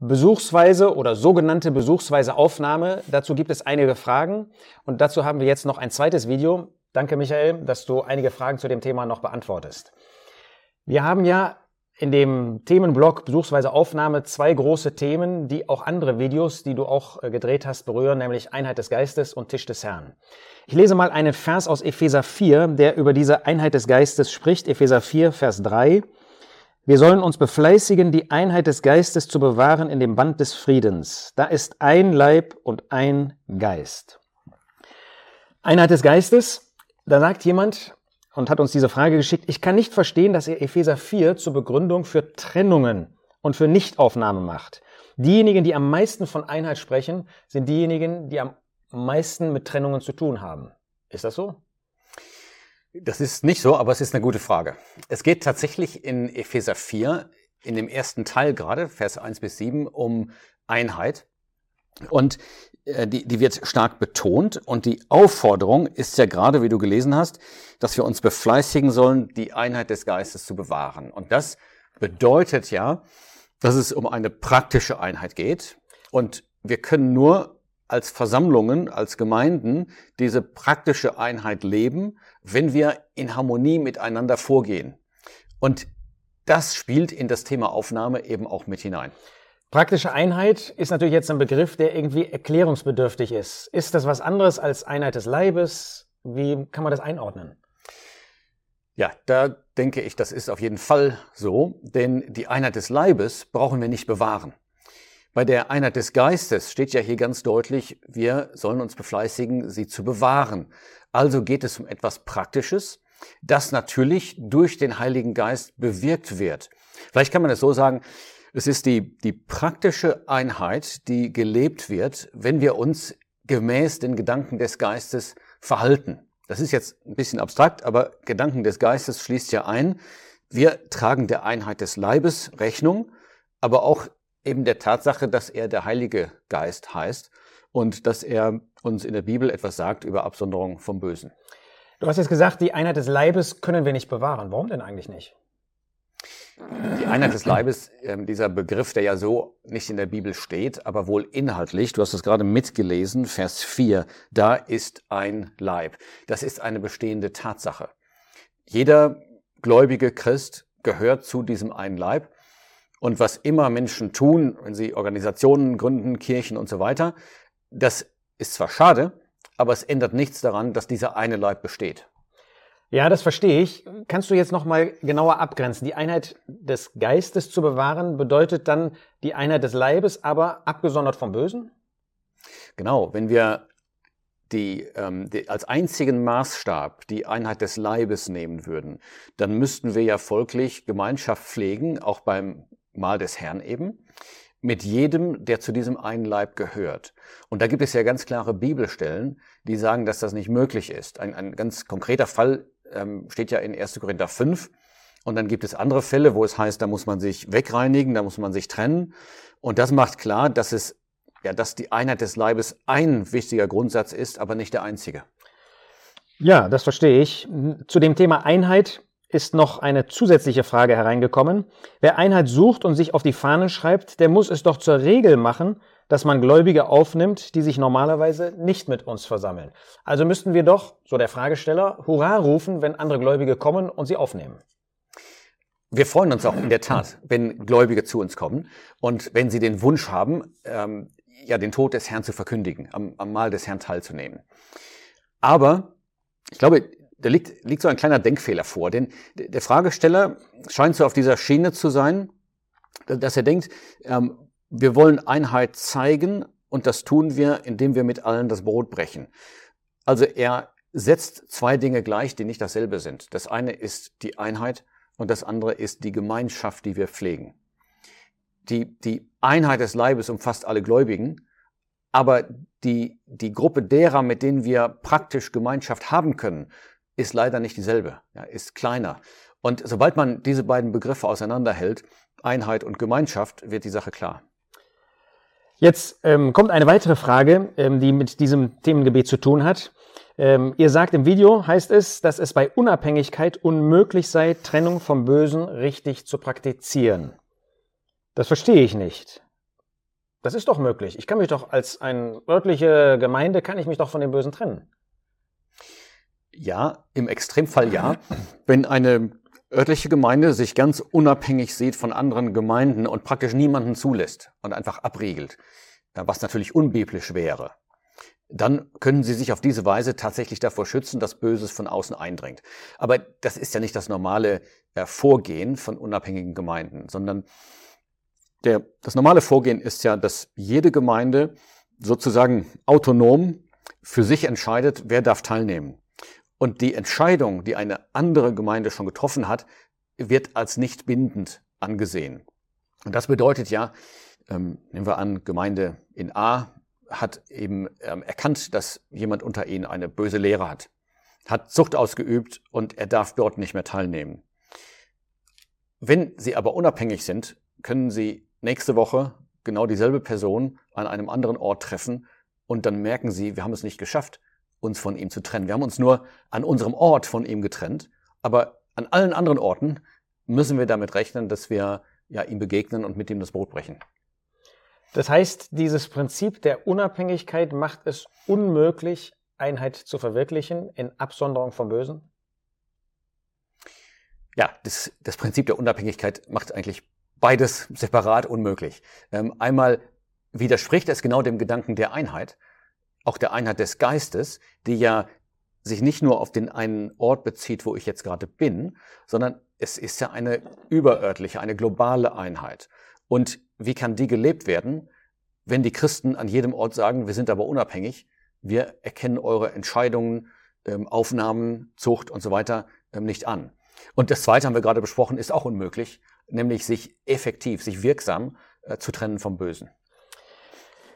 besuchsweise oder sogenannte besuchsweise Aufnahme. Dazu gibt es einige Fragen und dazu haben wir jetzt noch ein zweites Video. Danke, Michael, dass du einige Fragen zu dem Thema noch beantwortest. Wir haben ja in dem Themenblock besuchsweise Aufnahme zwei große Themen, die auch andere Videos, die du auch äh, gedreht hast, berühren, nämlich Einheit des Geistes und Tisch des Herrn. Ich lese mal einen Vers aus Epheser 4, der über diese Einheit des Geistes spricht. Epheser 4, Vers 3. Wir sollen uns befleißigen, die Einheit des Geistes zu bewahren in dem Band des Friedens. Da ist ein Leib und ein Geist. Einheit des Geistes, da sagt jemand, und hat uns diese Frage geschickt. Ich kann nicht verstehen, dass er Epheser 4 zur Begründung für Trennungen und für Nichtaufnahme macht. Diejenigen, die am meisten von Einheit sprechen, sind diejenigen, die am meisten mit Trennungen zu tun haben. Ist das so? Das ist nicht so, aber es ist eine gute Frage. Es geht tatsächlich in Epheser 4, in dem ersten Teil gerade, Vers 1 bis 7, um Einheit. Und äh, die, die wird stark betont und die Aufforderung ist ja gerade, wie du gelesen hast, dass wir uns befleißigen sollen, die Einheit des Geistes zu bewahren. Und das bedeutet ja, dass es um eine praktische Einheit geht und wir können nur als Versammlungen, als Gemeinden diese praktische Einheit leben, wenn wir in Harmonie miteinander vorgehen. Und das spielt in das Thema Aufnahme eben auch mit hinein. Praktische Einheit ist natürlich jetzt ein Begriff, der irgendwie erklärungsbedürftig ist. Ist das was anderes als Einheit des Leibes? Wie kann man das einordnen? Ja, da denke ich, das ist auf jeden Fall so, denn die Einheit des Leibes brauchen wir nicht bewahren. Bei der Einheit des Geistes steht ja hier ganz deutlich, wir sollen uns befleißigen, sie zu bewahren. Also geht es um etwas Praktisches, das natürlich durch den Heiligen Geist bewirkt wird. Vielleicht kann man es so sagen, es ist die, die praktische Einheit, die gelebt wird, wenn wir uns gemäß den Gedanken des Geistes verhalten. Das ist jetzt ein bisschen abstrakt, aber Gedanken des Geistes schließt ja ein. Wir tragen der Einheit des Leibes Rechnung, aber auch eben der Tatsache, dass er der Heilige Geist heißt und dass er uns in der Bibel etwas sagt über Absonderung vom Bösen. Du hast jetzt gesagt, die Einheit des Leibes können wir nicht bewahren. Warum denn eigentlich nicht? Die Einheit des Leibes, ähm, dieser Begriff, der ja so nicht in der Bibel steht, aber wohl inhaltlich, du hast es gerade mitgelesen, Vers 4, da ist ein Leib. Das ist eine bestehende Tatsache. Jeder gläubige Christ gehört zu diesem einen Leib. Und was immer Menschen tun, wenn sie Organisationen gründen, Kirchen und so weiter, das ist zwar schade, aber es ändert nichts daran, dass dieser eine Leib besteht. Ja, das verstehe ich. Kannst du jetzt noch mal genauer abgrenzen? Die Einheit des Geistes zu bewahren bedeutet dann die Einheit des Leibes, aber abgesondert vom Bösen? Genau, wenn wir die, ähm, die als einzigen Maßstab die Einheit des Leibes nehmen würden, dann müssten wir ja folglich Gemeinschaft pflegen, auch beim Mahl des Herrn eben, mit jedem, der zu diesem einen Leib gehört. Und da gibt es ja ganz klare Bibelstellen, die sagen, dass das nicht möglich ist. Ein, ein ganz konkreter Fall ähm, steht ja in 1. Korinther 5. Und dann gibt es andere Fälle, wo es heißt, da muss man sich wegreinigen, da muss man sich trennen. Und das macht klar, dass es, ja, dass die Einheit des Leibes ein wichtiger Grundsatz ist, aber nicht der einzige. Ja, das verstehe ich. Zu dem Thema Einheit ist noch eine zusätzliche Frage hereingekommen. Wer Einheit sucht und sich auf die Fahnen schreibt, der muss es doch zur Regel machen, dass man Gläubige aufnimmt, die sich normalerweise nicht mit uns versammeln. Also müssten wir doch, so der Fragesteller, Hurra rufen, wenn andere Gläubige kommen und sie aufnehmen. Wir freuen uns auch in der Tat, wenn Gläubige zu uns kommen und wenn sie den Wunsch haben, ähm, ja, den Tod des Herrn zu verkündigen, am, am Mahl des Herrn teilzunehmen. Aber ich glaube, da liegt, liegt so ein kleiner Denkfehler vor, denn der Fragesteller scheint so auf dieser Schiene zu sein, dass er denkt, ähm, wir wollen Einheit zeigen und das tun wir, indem wir mit allen das Brot brechen. Also er setzt zwei Dinge gleich, die nicht dasselbe sind. Das eine ist die Einheit und das andere ist die Gemeinschaft, die wir pflegen. Die, die Einheit des Leibes umfasst alle Gläubigen, aber die, die Gruppe derer, mit denen wir praktisch Gemeinschaft haben können, ist leider nicht dieselbe, ja, ist kleiner. Und sobald man diese beiden Begriffe auseinanderhält, Einheit und Gemeinschaft, wird die Sache klar. Jetzt ähm, kommt eine weitere Frage, ähm, die mit diesem Themengebiet zu tun hat. Ähm, ihr sagt im Video, heißt es, dass es bei Unabhängigkeit unmöglich sei, Trennung vom Bösen richtig zu praktizieren. Das verstehe ich nicht. Das ist doch möglich. Ich kann mich doch als eine örtliche Gemeinde, kann ich mich doch von dem Bösen trennen. Ja, im Extremfall ja. Wenn eine örtliche Gemeinde sich ganz unabhängig sieht von anderen Gemeinden und praktisch niemanden zulässt und einfach abriegelt, was natürlich unbiblisch wäre, dann können sie sich auf diese Weise tatsächlich davor schützen, dass Böses von außen eindringt. Aber das ist ja nicht das normale äh, Vorgehen von unabhängigen Gemeinden, sondern der, das normale Vorgehen ist ja, dass jede Gemeinde sozusagen autonom für sich entscheidet, wer darf teilnehmen. Und die Entscheidung, die eine andere Gemeinde schon getroffen hat, wird als nicht bindend angesehen. Und das bedeutet ja, ähm, nehmen wir an, Gemeinde in A hat eben ähm, erkannt, dass jemand unter ihnen eine böse Lehre hat, hat Zucht ausgeübt und er darf dort nicht mehr teilnehmen. Wenn sie aber unabhängig sind, können sie nächste Woche genau dieselbe Person an einem anderen Ort treffen und dann merken sie, wir haben es nicht geschafft, uns von ihm zu trennen. Wir haben uns nur an unserem Ort von ihm getrennt, aber an allen anderen Orten müssen wir damit rechnen, dass wir ja ihm begegnen und mit ihm das Brot brechen. Das heißt, dieses Prinzip der Unabhängigkeit macht es unmöglich, Einheit zu verwirklichen in Absonderung vom Bösen? Ja, das, das Prinzip der Unabhängigkeit macht eigentlich beides separat unmöglich. Ähm, einmal widerspricht es genau dem Gedanken der Einheit, auch der Einheit des Geistes, die ja sich nicht nur auf den einen Ort bezieht, wo ich jetzt gerade bin, sondern es ist ja eine überörtliche, eine globale Einheit. Und wie kann die gelebt werden, wenn die Christen an jedem Ort sagen, wir sind aber unabhängig, wir erkennen eure Entscheidungen, ähm, Aufnahmen, Zucht und so weiter ähm, nicht an. Und das Zweite haben wir gerade besprochen, ist auch unmöglich, nämlich sich effektiv, sich wirksam äh, zu trennen vom Bösen.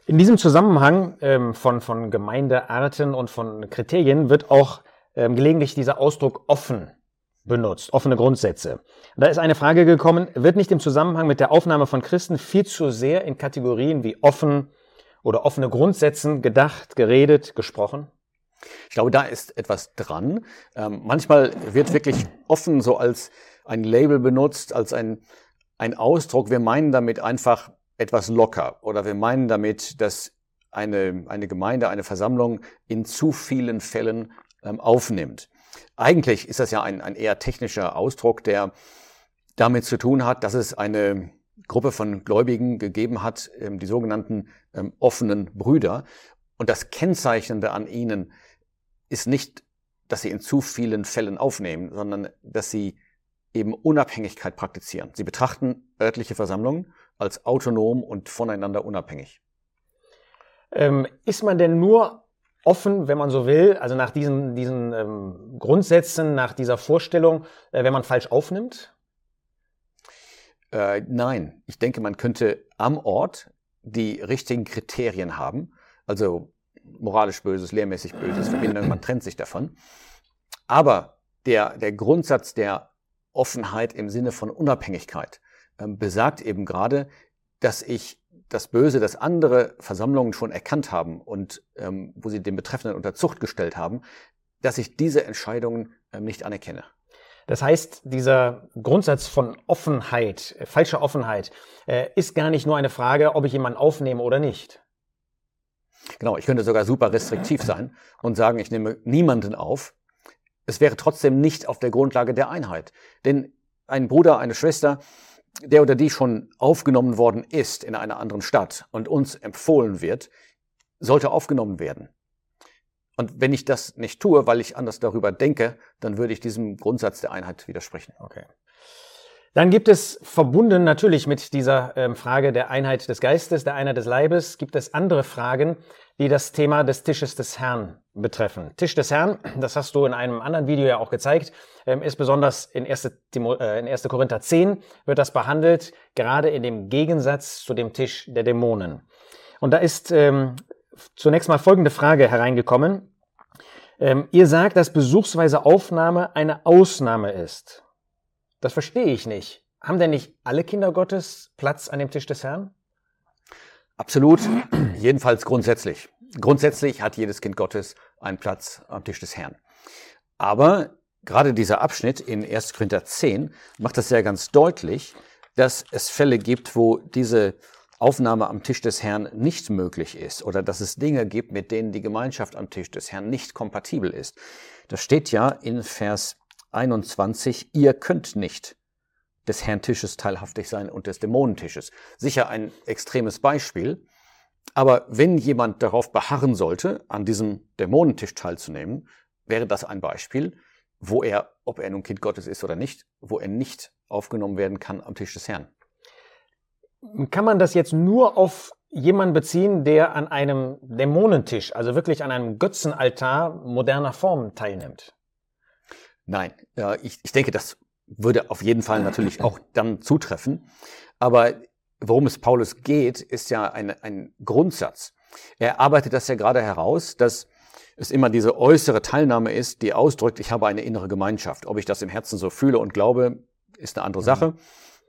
In diesem Zusammenhang ähm, von, von Gemeindearten und von Kriterien wird auch ähm, gelegentlich dieser Ausdruck offen benutzt, offene Grundsätze. Da ist eine Frage gekommen, wird nicht im Zusammenhang mit der Aufnahme von Christen viel zu sehr in Kategorien wie offen oder offene Grundsätzen gedacht, geredet, gesprochen? Ich glaube, da ist etwas dran. Ähm, manchmal wird wirklich offen so als ein Label benutzt, als ein, ein Ausdruck. Wir meinen damit einfach etwas locker oder wir meinen damit, dass eine, eine Gemeinde, eine Versammlung in zu vielen Fällen ähm, aufnimmt. Eigentlich ist das ja ein, ein eher technischer Ausdruck, der damit zu tun hat, dass es eine Gruppe von Gläubigen gegeben hat, ähm, die sogenannten ähm, offenen Brüder. Und das Kennzeichnende an ihnen ist nicht, dass sie in zu vielen Fällen aufnehmen, sondern dass sie eben Unabhängigkeit praktizieren. Sie betrachten örtliche Versammlungen als autonom und voneinander unabhängig. Ähm, ist man denn nur offen, wenn man so will, also nach diesen, diesen ähm, Grundsätzen, nach dieser Vorstellung, äh, wenn man falsch aufnimmt? Äh, nein, ich denke, man könnte am Ort die richtigen Kriterien haben, also moralisch Böses, lehrmäßig Böses, Verbindung, man trennt sich davon. Aber der, der Grundsatz der Offenheit im Sinne von Unabhängigkeit besagt eben gerade, dass ich das Böse, das andere Versammlungen schon erkannt haben und ähm, wo sie den Betreffenden unter Zucht gestellt haben, dass ich diese Entscheidungen ähm, nicht anerkenne. Das heißt, dieser Grundsatz von Offenheit, äh, falscher Offenheit, äh, ist gar nicht nur eine Frage, ob ich jemanden aufnehme oder nicht. Genau, ich könnte sogar super restriktiv sein und sagen, ich nehme niemanden auf. Es wäre trotzdem nicht auf der Grundlage der Einheit. Denn ein Bruder, eine Schwester, der oder die schon aufgenommen worden ist in einer anderen Stadt und uns empfohlen wird, sollte aufgenommen werden. Und wenn ich das nicht tue, weil ich anders darüber denke, dann würde ich diesem Grundsatz der Einheit widersprechen. Okay. Dann gibt es verbunden natürlich mit dieser ähm, Frage der Einheit des Geistes, der Einheit des Leibes, gibt es andere Fragen, die das Thema des Tisches des Herrn betreffen. Tisch des Herrn, das hast du in einem anderen Video ja auch gezeigt, ähm, ist besonders in 1. Äh, in 1. Korinther 10 wird das behandelt, gerade in dem Gegensatz zu dem Tisch der Dämonen. Und da ist ähm, zunächst mal folgende Frage hereingekommen. Ihr sagt, dass besuchsweise Aufnahme eine Ausnahme ist. Das verstehe ich nicht. Haben denn nicht alle Kinder Gottes Platz an dem Tisch des Herrn? Absolut, jedenfalls grundsätzlich. Grundsätzlich hat jedes Kind Gottes einen Platz am Tisch des Herrn. Aber gerade dieser Abschnitt in 1. Korinther 10 macht das ja ganz deutlich, dass es Fälle gibt, wo diese Aufnahme am Tisch des Herrn nicht möglich ist oder dass es Dinge gibt, mit denen die Gemeinschaft am Tisch des Herrn nicht kompatibel ist. Das steht ja in Vers 21, ihr könnt nicht des Herrn Tisches teilhaftig sein und des Dämonentisches. Sicher ein extremes Beispiel, aber wenn jemand darauf beharren sollte, an diesem Dämonentisch teilzunehmen, wäre das ein Beispiel, wo er, ob er nun Kind Gottes ist oder nicht, wo er nicht aufgenommen werden kann am Tisch des Herrn. Kann man das jetzt nur auf jemanden beziehen, der an einem Dämonentisch, also wirklich an einem Götzenaltar moderner Form teilnimmt? Nein, äh, ich, ich denke, das würde auf jeden Fall natürlich auch dann zutreffen. Aber worum es Paulus geht, ist ja ein, ein Grundsatz. Er arbeitet das ja gerade heraus, dass es immer diese äußere Teilnahme ist, die ausdrückt, ich habe eine innere Gemeinschaft. Ob ich das im Herzen so fühle und glaube, ist eine andere Sache.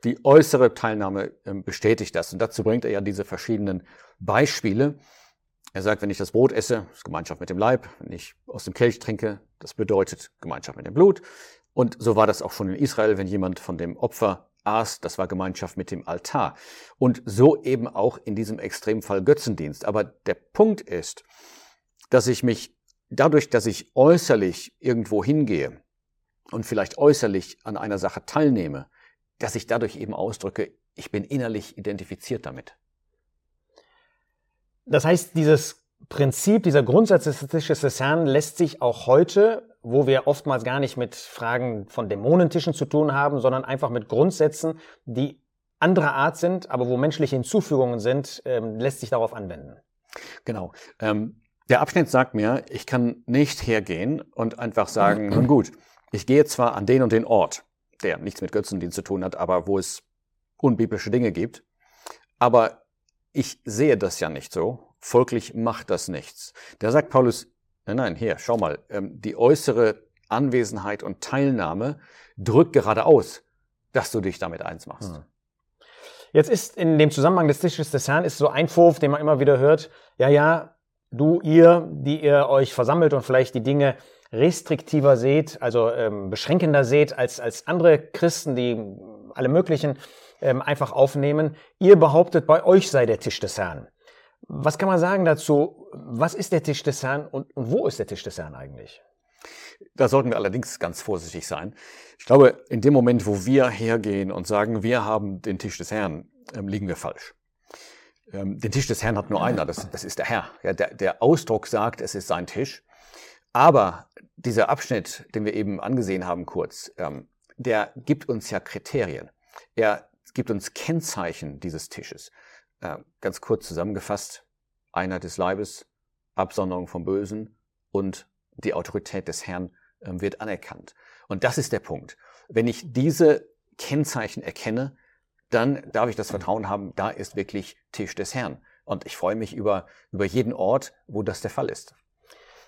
Die äußere Teilnahme ähm, bestätigt das. Und dazu bringt er ja diese verschiedenen Beispiele. Er sagt, wenn ich das Brot esse, ist Gemeinschaft mit dem Leib. Wenn ich aus dem Kelch trinke, das bedeutet Gemeinschaft mit dem Blut. Und so war das auch schon in Israel, wenn jemand von dem Opfer aß, das war Gemeinschaft mit dem Altar. Und so eben auch in diesem Extremfall Götzendienst. Aber der Punkt ist, dass ich mich dadurch, dass ich äußerlich irgendwo hingehe und vielleicht äußerlich an einer Sache teilnehme, dass ich dadurch eben ausdrücke, ich bin innerlich identifiziert damit. Das heißt, dieses Prinzip, dieser Grundsatz des des Herrn lässt sich auch heute, wo wir oftmals gar nicht mit Fragen von Dämonentischen zu tun haben, sondern einfach mit Grundsätzen, die anderer Art sind, aber wo menschliche Hinzufügungen sind, ähm, lässt sich darauf anwenden. Genau. Ähm, der Abschnitt sagt mir, ich kann nicht hergehen und einfach sagen, nun gut, ich gehe zwar an den und den Ort, der nichts mit Götzendienst zu tun hat, aber wo es unbiblische Dinge gibt, aber ich sehe das ja nicht so, folglich macht das nichts. Da sagt Paulus, nein, nein, hier, schau mal, ähm, die äußere Anwesenheit und Teilnahme drückt gerade aus, dass du dich damit eins machst. Hm. Jetzt ist in dem Zusammenhang des Tisches des Herrn ist so ein Vorwurf, den man immer wieder hört, ja, ja, du, ihr, die ihr euch versammelt und vielleicht die Dinge restriktiver seht, also ähm, beschränkender seht als, als andere Christen, die alle möglichen ähm, einfach aufnehmen. Ihr behauptet, bei euch sei der Tisch des Herrn. Was kann man sagen dazu? Was ist der Tisch des Herrn und, und wo ist der Tisch des Herrn eigentlich? Da sollten wir allerdings ganz vorsichtig sein. Ich glaube, in dem Moment, wo wir hergehen und sagen, wir haben den Tisch des Herrn, ähm, liegen wir falsch. Ähm, den Tisch des Herrn hat nur einer, das, das ist der Herr. Ja, der, der Ausdruck sagt, es ist sein Tisch. Aber dieser Abschnitt, den wir eben angesehen haben kurz, ähm, der gibt uns ja Kriterien. Er gibt uns Kennzeichen dieses Tisches. Äh, ganz kurz zusammengefasst, Einheit des Leibes, Absonderung vom Bösen und die Autorität des Herrn äh, wird anerkannt. Und das ist der Punkt. Wenn ich diese Kennzeichen erkenne, dann darf ich das Vertrauen haben, da ist wirklich Tisch des Herrn. Und ich freue mich über, über jeden Ort, wo das der Fall ist.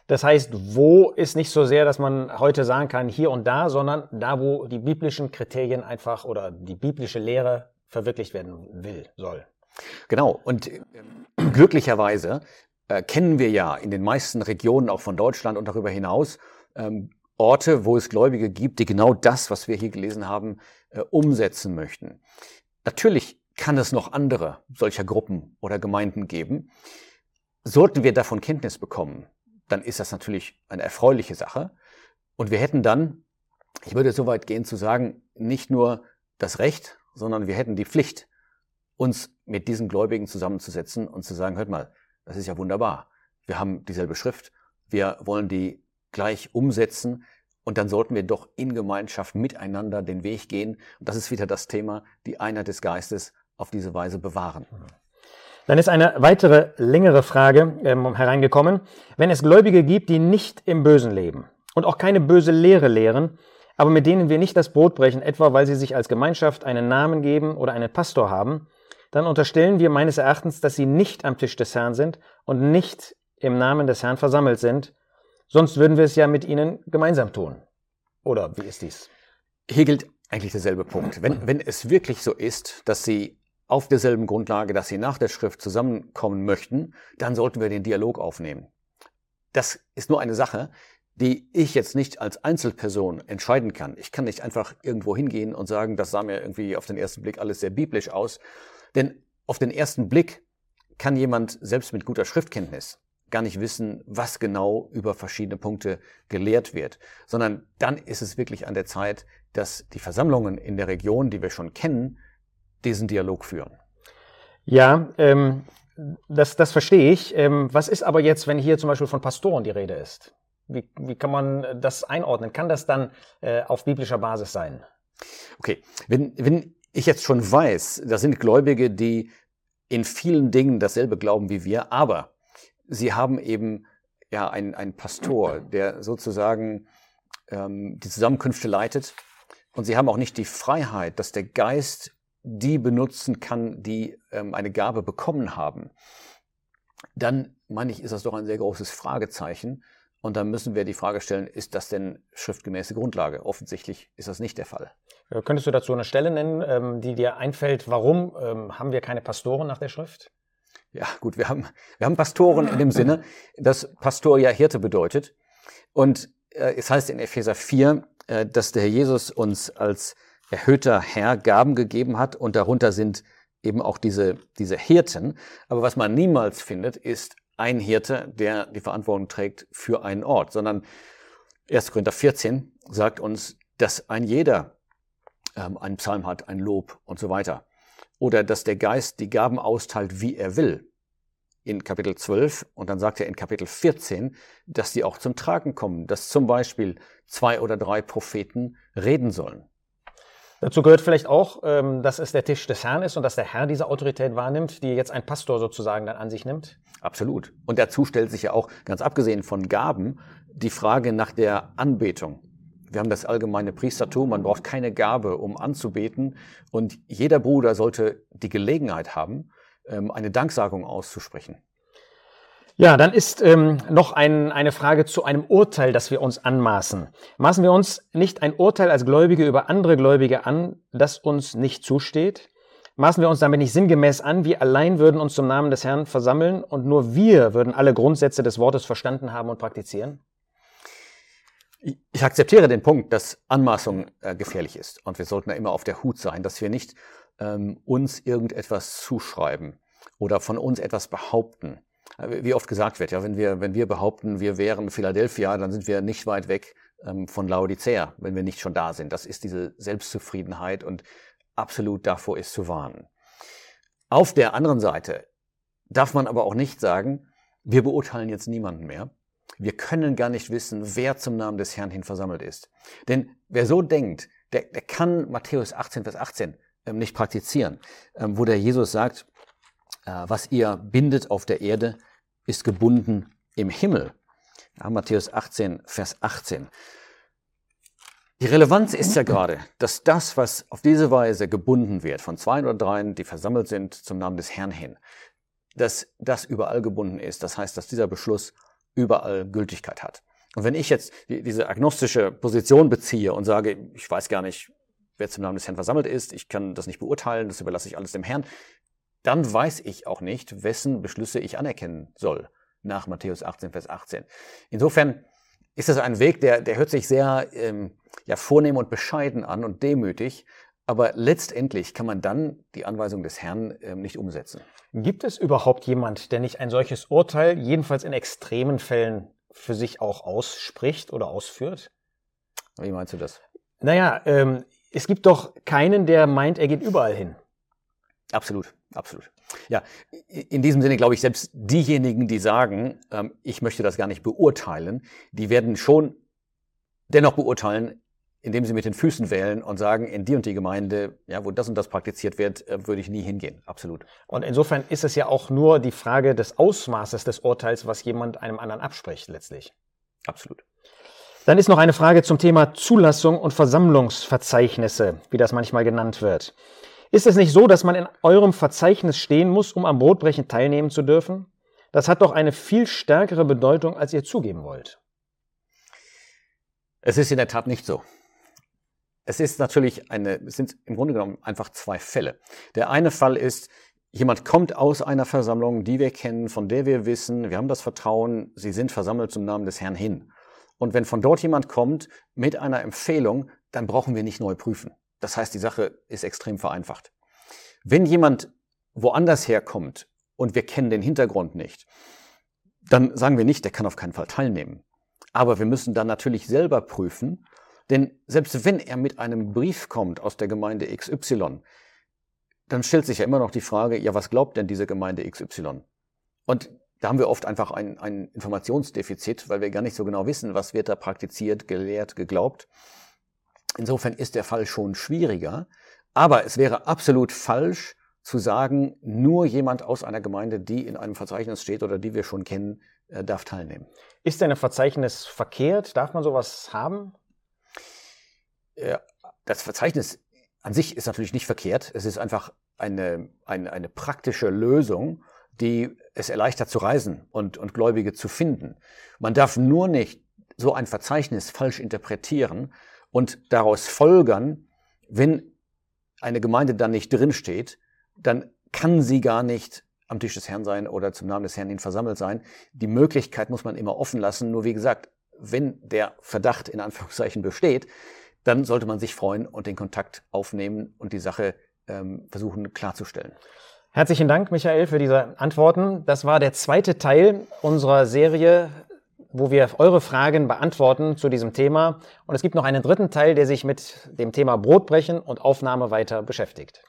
Das heißt, wo ist nicht so sehr, dass man heute sagen kann, hier und da, sondern da, wo die biblischen Kriterien einfach oder die biblische Lehre verwirklicht werden will, soll. Genau. Und äh, glücklicherweise äh, kennen wir ja in den meisten Regionen auch von Deutschland und darüber hinaus ähm, Orte, wo es Gläubige gibt, die genau das, was wir hier gelesen haben, äh, umsetzen möchten. Natürlich kann es noch andere solcher Gruppen oder Gemeinden geben. Sollten wir davon Kenntnis bekommen, dann ist das natürlich eine erfreuliche Sache. Und wir hätten dann, ich würde so weit gehen zu sagen, nicht nur das Recht, sondern wir hätten die Pflicht, uns mit diesen Gläubigen zusammenzusetzen und zu sagen, hört mal, das ist ja wunderbar. Wir haben dieselbe Schrift. Wir wollen die gleich umsetzen. Und dann sollten wir doch in Gemeinschaft miteinander den Weg gehen. Und das ist wieder das Thema, die Einheit des Geistes auf diese Weise bewahren. Dann ist eine weitere längere Frage ähm, hereingekommen. Wenn es Gläubige gibt, die nicht im Bösen leben und auch keine böse Lehre lehren, aber mit denen wir nicht das Brot brechen, etwa weil sie sich als Gemeinschaft einen Namen geben oder einen Pastor haben, dann unterstellen wir meines Erachtens, dass sie nicht am Tisch des Herrn sind und nicht im Namen des Herrn versammelt sind, Sonst würden wir es ja mit ihnen gemeinsam tun. Oder wie ist dies? Hier gilt eigentlich derselbe Punkt. Wenn, wenn es wirklich so ist, dass sie auf derselben Grundlage, dass sie nach der Schrift zusammenkommen möchten, dann sollten wir den Dialog aufnehmen. Das ist nur eine Sache, die ich jetzt nicht als Einzelperson entscheiden kann. Ich kann nicht einfach irgendwo hingehen und sagen, das sah mir irgendwie auf den ersten Blick alles sehr biblisch aus. Denn auf den ersten Blick kann jemand selbst mit guter Schriftkenntnis gar nicht wissen, was genau über verschiedene Punkte gelehrt wird, sondern dann ist es wirklich an der Zeit, dass die Versammlungen in der Region, die wir schon kennen, diesen Dialog führen. Ja, ähm, das, das verstehe ich. Ähm, was ist aber jetzt, wenn hier zum Beispiel von Pastoren die Rede ist? Wie, wie kann man das einordnen? Kann das dann äh, auf biblischer Basis sein? Okay, wenn, wenn ich jetzt schon weiß, da sind Gläubige, die in vielen Dingen dasselbe glauben wie wir, aber sie haben eben ja einen, einen Pastor, der sozusagen ähm, die Zusammenkünfte leitet. Und sie haben auch nicht die Freiheit, dass der Geist die benutzen kann, die ähm, eine Gabe bekommen haben. Dann meine ich, ist das doch ein sehr großes Fragezeichen. Und dann müssen wir die Frage stellen, ist das denn schriftgemäße Grundlage? Offensichtlich ist das nicht der Fall. Könntest du dazu eine Stelle nennen, ähm, die dir einfällt? Warum ähm, haben wir keine Pastoren nach der Schrift? Ja, gut, wir haben, wir haben Pastoren in dem Sinne, dass Pastor ja Hirte bedeutet. Und äh, es heißt in Epheser 4, äh, dass der Herr Jesus uns als erhöhter Herr Gaben gegeben hat und darunter sind eben auch diese, diese Hirten. Aber was man niemals findet, ist ein Hirte, der die Verantwortung trägt für einen Ort, sondern 1. Korinther 14 sagt uns, dass ein jeder ähm, einen Psalm hat, ein Lob und so weiter. Oder dass der Geist die Gaben austeilt, wie er will. In Kapitel 12 und dann sagt er in Kapitel 14, dass die auch zum Tragen kommen, dass zum Beispiel zwei oder drei Propheten reden sollen. Dazu gehört vielleicht auch, ähm, dass es der Tisch des Herrn ist und dass der Herr diese Autorität wahrnimmt, die jetzt ein Pastor sozusagen dann an sich nimmt. Absolut. Und dazu stellt sich ja auch, ganz abgesehen von Gaben, die Frage nach der Anbetung. Wir haben das allgemeine Priestertum, man braucht keine Gabe, um anzubeten. Und jeder Bruder sollte die Gelegenheit haben, ähm, eine Danksagung auszusprechen. Ja, dann ist ähm, noch ein, eine Frage zu einem Urteil, das wir uns anmaßen. Maßen wir uns nicht ein Urteil als Gläubige über andere Gläubige an, das uns nicht zusteht? Maßen wir uns damit nicht sinngemäß an, wir allein würden uns zum Namen des Herrn versammeln und nur wir würden alle Grundsätze des Wortes verstanden haben und praktizieren? Ich akzeptiere den Punkt, dass Anmaßung äh, gefährlich ist. Und wir sollten ja immer auf der Hut sein, dass wir nicht ähm, uns irgendetwas zuschreiben oder von uns etwas behaupten. Wie oft gesagt wird, ja, wenn wir, wenn wir behaupten, wir wären Philadelphia, dann sind wir nicht weit weg ähm, von Laodicea, wenn wir nicht schon da sind. Das ist diese Selbstzufriedenheit und absolut davor ist zu warnen. Auf der anderen Seite darf man aber auch nicht sagen, wir beurteilen jetzt niemanden mehr, wir können gar nicht wissen, wer zum Namen des Herrn hin versammelt ist. Denn wer so denkt, der, der kann Matthäus 18, Vers 18 ähm, nicht praktizieren, ähm, wo der Jesus sagt, äh, was ihr bindet auf der Erde, ist gebunden im Himmel. Ja, Matthäus 18, Vers 18. Die Relevanz ist ja gerade, dass das, was auf diese Weise gebunden wird, von zwei oder dreien, die versammelt sind zum Namen des Herrn hin, dass das überall gebunden ist. Das heißt, dass dieser Beschluss überall Gültigkeit hat. Und wenn ich jetzt diese agnostische Position beziehe und sage, ich weiß gar nicht, wer zum Namen des Herrn versammelt ist, ich kann das nicht beurteilen, das überlasse ich alles dem Herrn, dann weiß ich auch nicht, wessen Beschlüsse ich anerkennen soll nach Matthäus 18, Vers 18. Insofern ist das ein Weg, der, der hört sich sehr ähm, ja, vornehm und bescheiden an und demütig, aber letztendlich kann man dann die Anweisung des Herrn ähm, nicht umsetzen. Gibt es überhaupt jemand, der nicht ein solches Urteil, jedenfalls in extremen Fällen, für sich auch ausspricht oder ausführt? Wie meinst du das? Naja, ähm, es gibt doch keinen, der meint, er geht überall hin. Absolut, absolut. Ja, in diesem Sinne glaube ich, selbst diejenigen, die sagen, ähm, ich möchte das gar nicht beurteilen, die werden schon dennoch beurteilen, indem sie mit den Füßen wählen und sagen, in die und die Gemeinde, ja, wo das und das praktiziert wird, äh, würde ich nie hingehen. Absolut. Und insofern ist es ja auch nur die Frage des Ausmaßes des Urteils, was jemand einem anderen abspricht, letztlich. Absolut. Dann ist noch eine Frage zum Thema Zulassung und Versammlungsverzeichnisse, wie das manchmal genannt wird. Ist es nicht so, dass man in eurem Verzeichnis stehen muss, um am Brotbrechen teilnehmen zu dürfen? Das hat doch eine viel stärkere Bedeutung, als ihr zugeben wollt. Es ist in der Tat nicht so. Es ist natürlich eine, es sind im Grunde genommen einfach zwei Fälle. Der eine Fall ist, jemand kommt aus einer Versammlung, die wir kennen, von der wir wissen, wir haben das Vertrauen, sie sind versammelt zum Namen des Herrn hin. Und wenn von dort jemand kommt mit einer Empfehlung, dann brauchen wir nicht neu prüfen. Das heißt, die Sache ist extrem vereinfacht. Wenn jemand woanders herkommt und wir kennen den Hintergrund nicht, dann sagen wir nicht, der kann auf keinen Fall teilnehmen. Aber wir müssen dann natürlich selber prüfen, denn selbst wenn er mit einem Brief kommt aus der Gemeinde XY, dann stellt sich ja immer noch die Frage, ja, was glaubt denn diese Gemeinde XY? Und da haben wir oft einfach ein, ein Informationsdefizit, weil wir gar nicht so genau wissen, was wird da praktiziert, gelehrt, geglaubt. Insofern ist der Fall schon schwieriger. Aber es wäre absolut falsch zu sagen, nur jemand aus einer Gemeinde, die in einem Verzeichnis steht oder die wir schon kennen, äh, darf teilnehmen. Ist denn ein Verzeichnis verkehrt? Darf man sowas haben? Das Verzeichnis an sich ist natürlich nicht verkehrt. Es ist einfach eine, eine, eine praktische Lösung, die es erleichtert zu reisen und, und Gläubige zu finden. Man darf nur nicht so ein Verzeichnis falsch interpretieren und daraus folgern, wenn eine Gemeinde dann nicht drinsteht, dann kann sie gar nicht am Tisch des Herrn sein oder zum Namen des Herrn ihn versammelt sein. Die Möglichkeit muss man immer offen lassen. Nur wie gesagt, wenn der Verdacht in Anführungszeichen besteht, dann sollte man sich freuen und den Kontakt aufnehmen und die Sache ähm, versuchen klarzustellen. Herzlichen Dank, Michael, für diese Antworten. Das war der zweite Teil unserer Serie, wo wir eure Fragen beantworten zu diesem Thema. Und es gibt noch einen dritten Teil, der sich mit dem Thema Brotbrechen und Aufnahme weiter beschäftigt.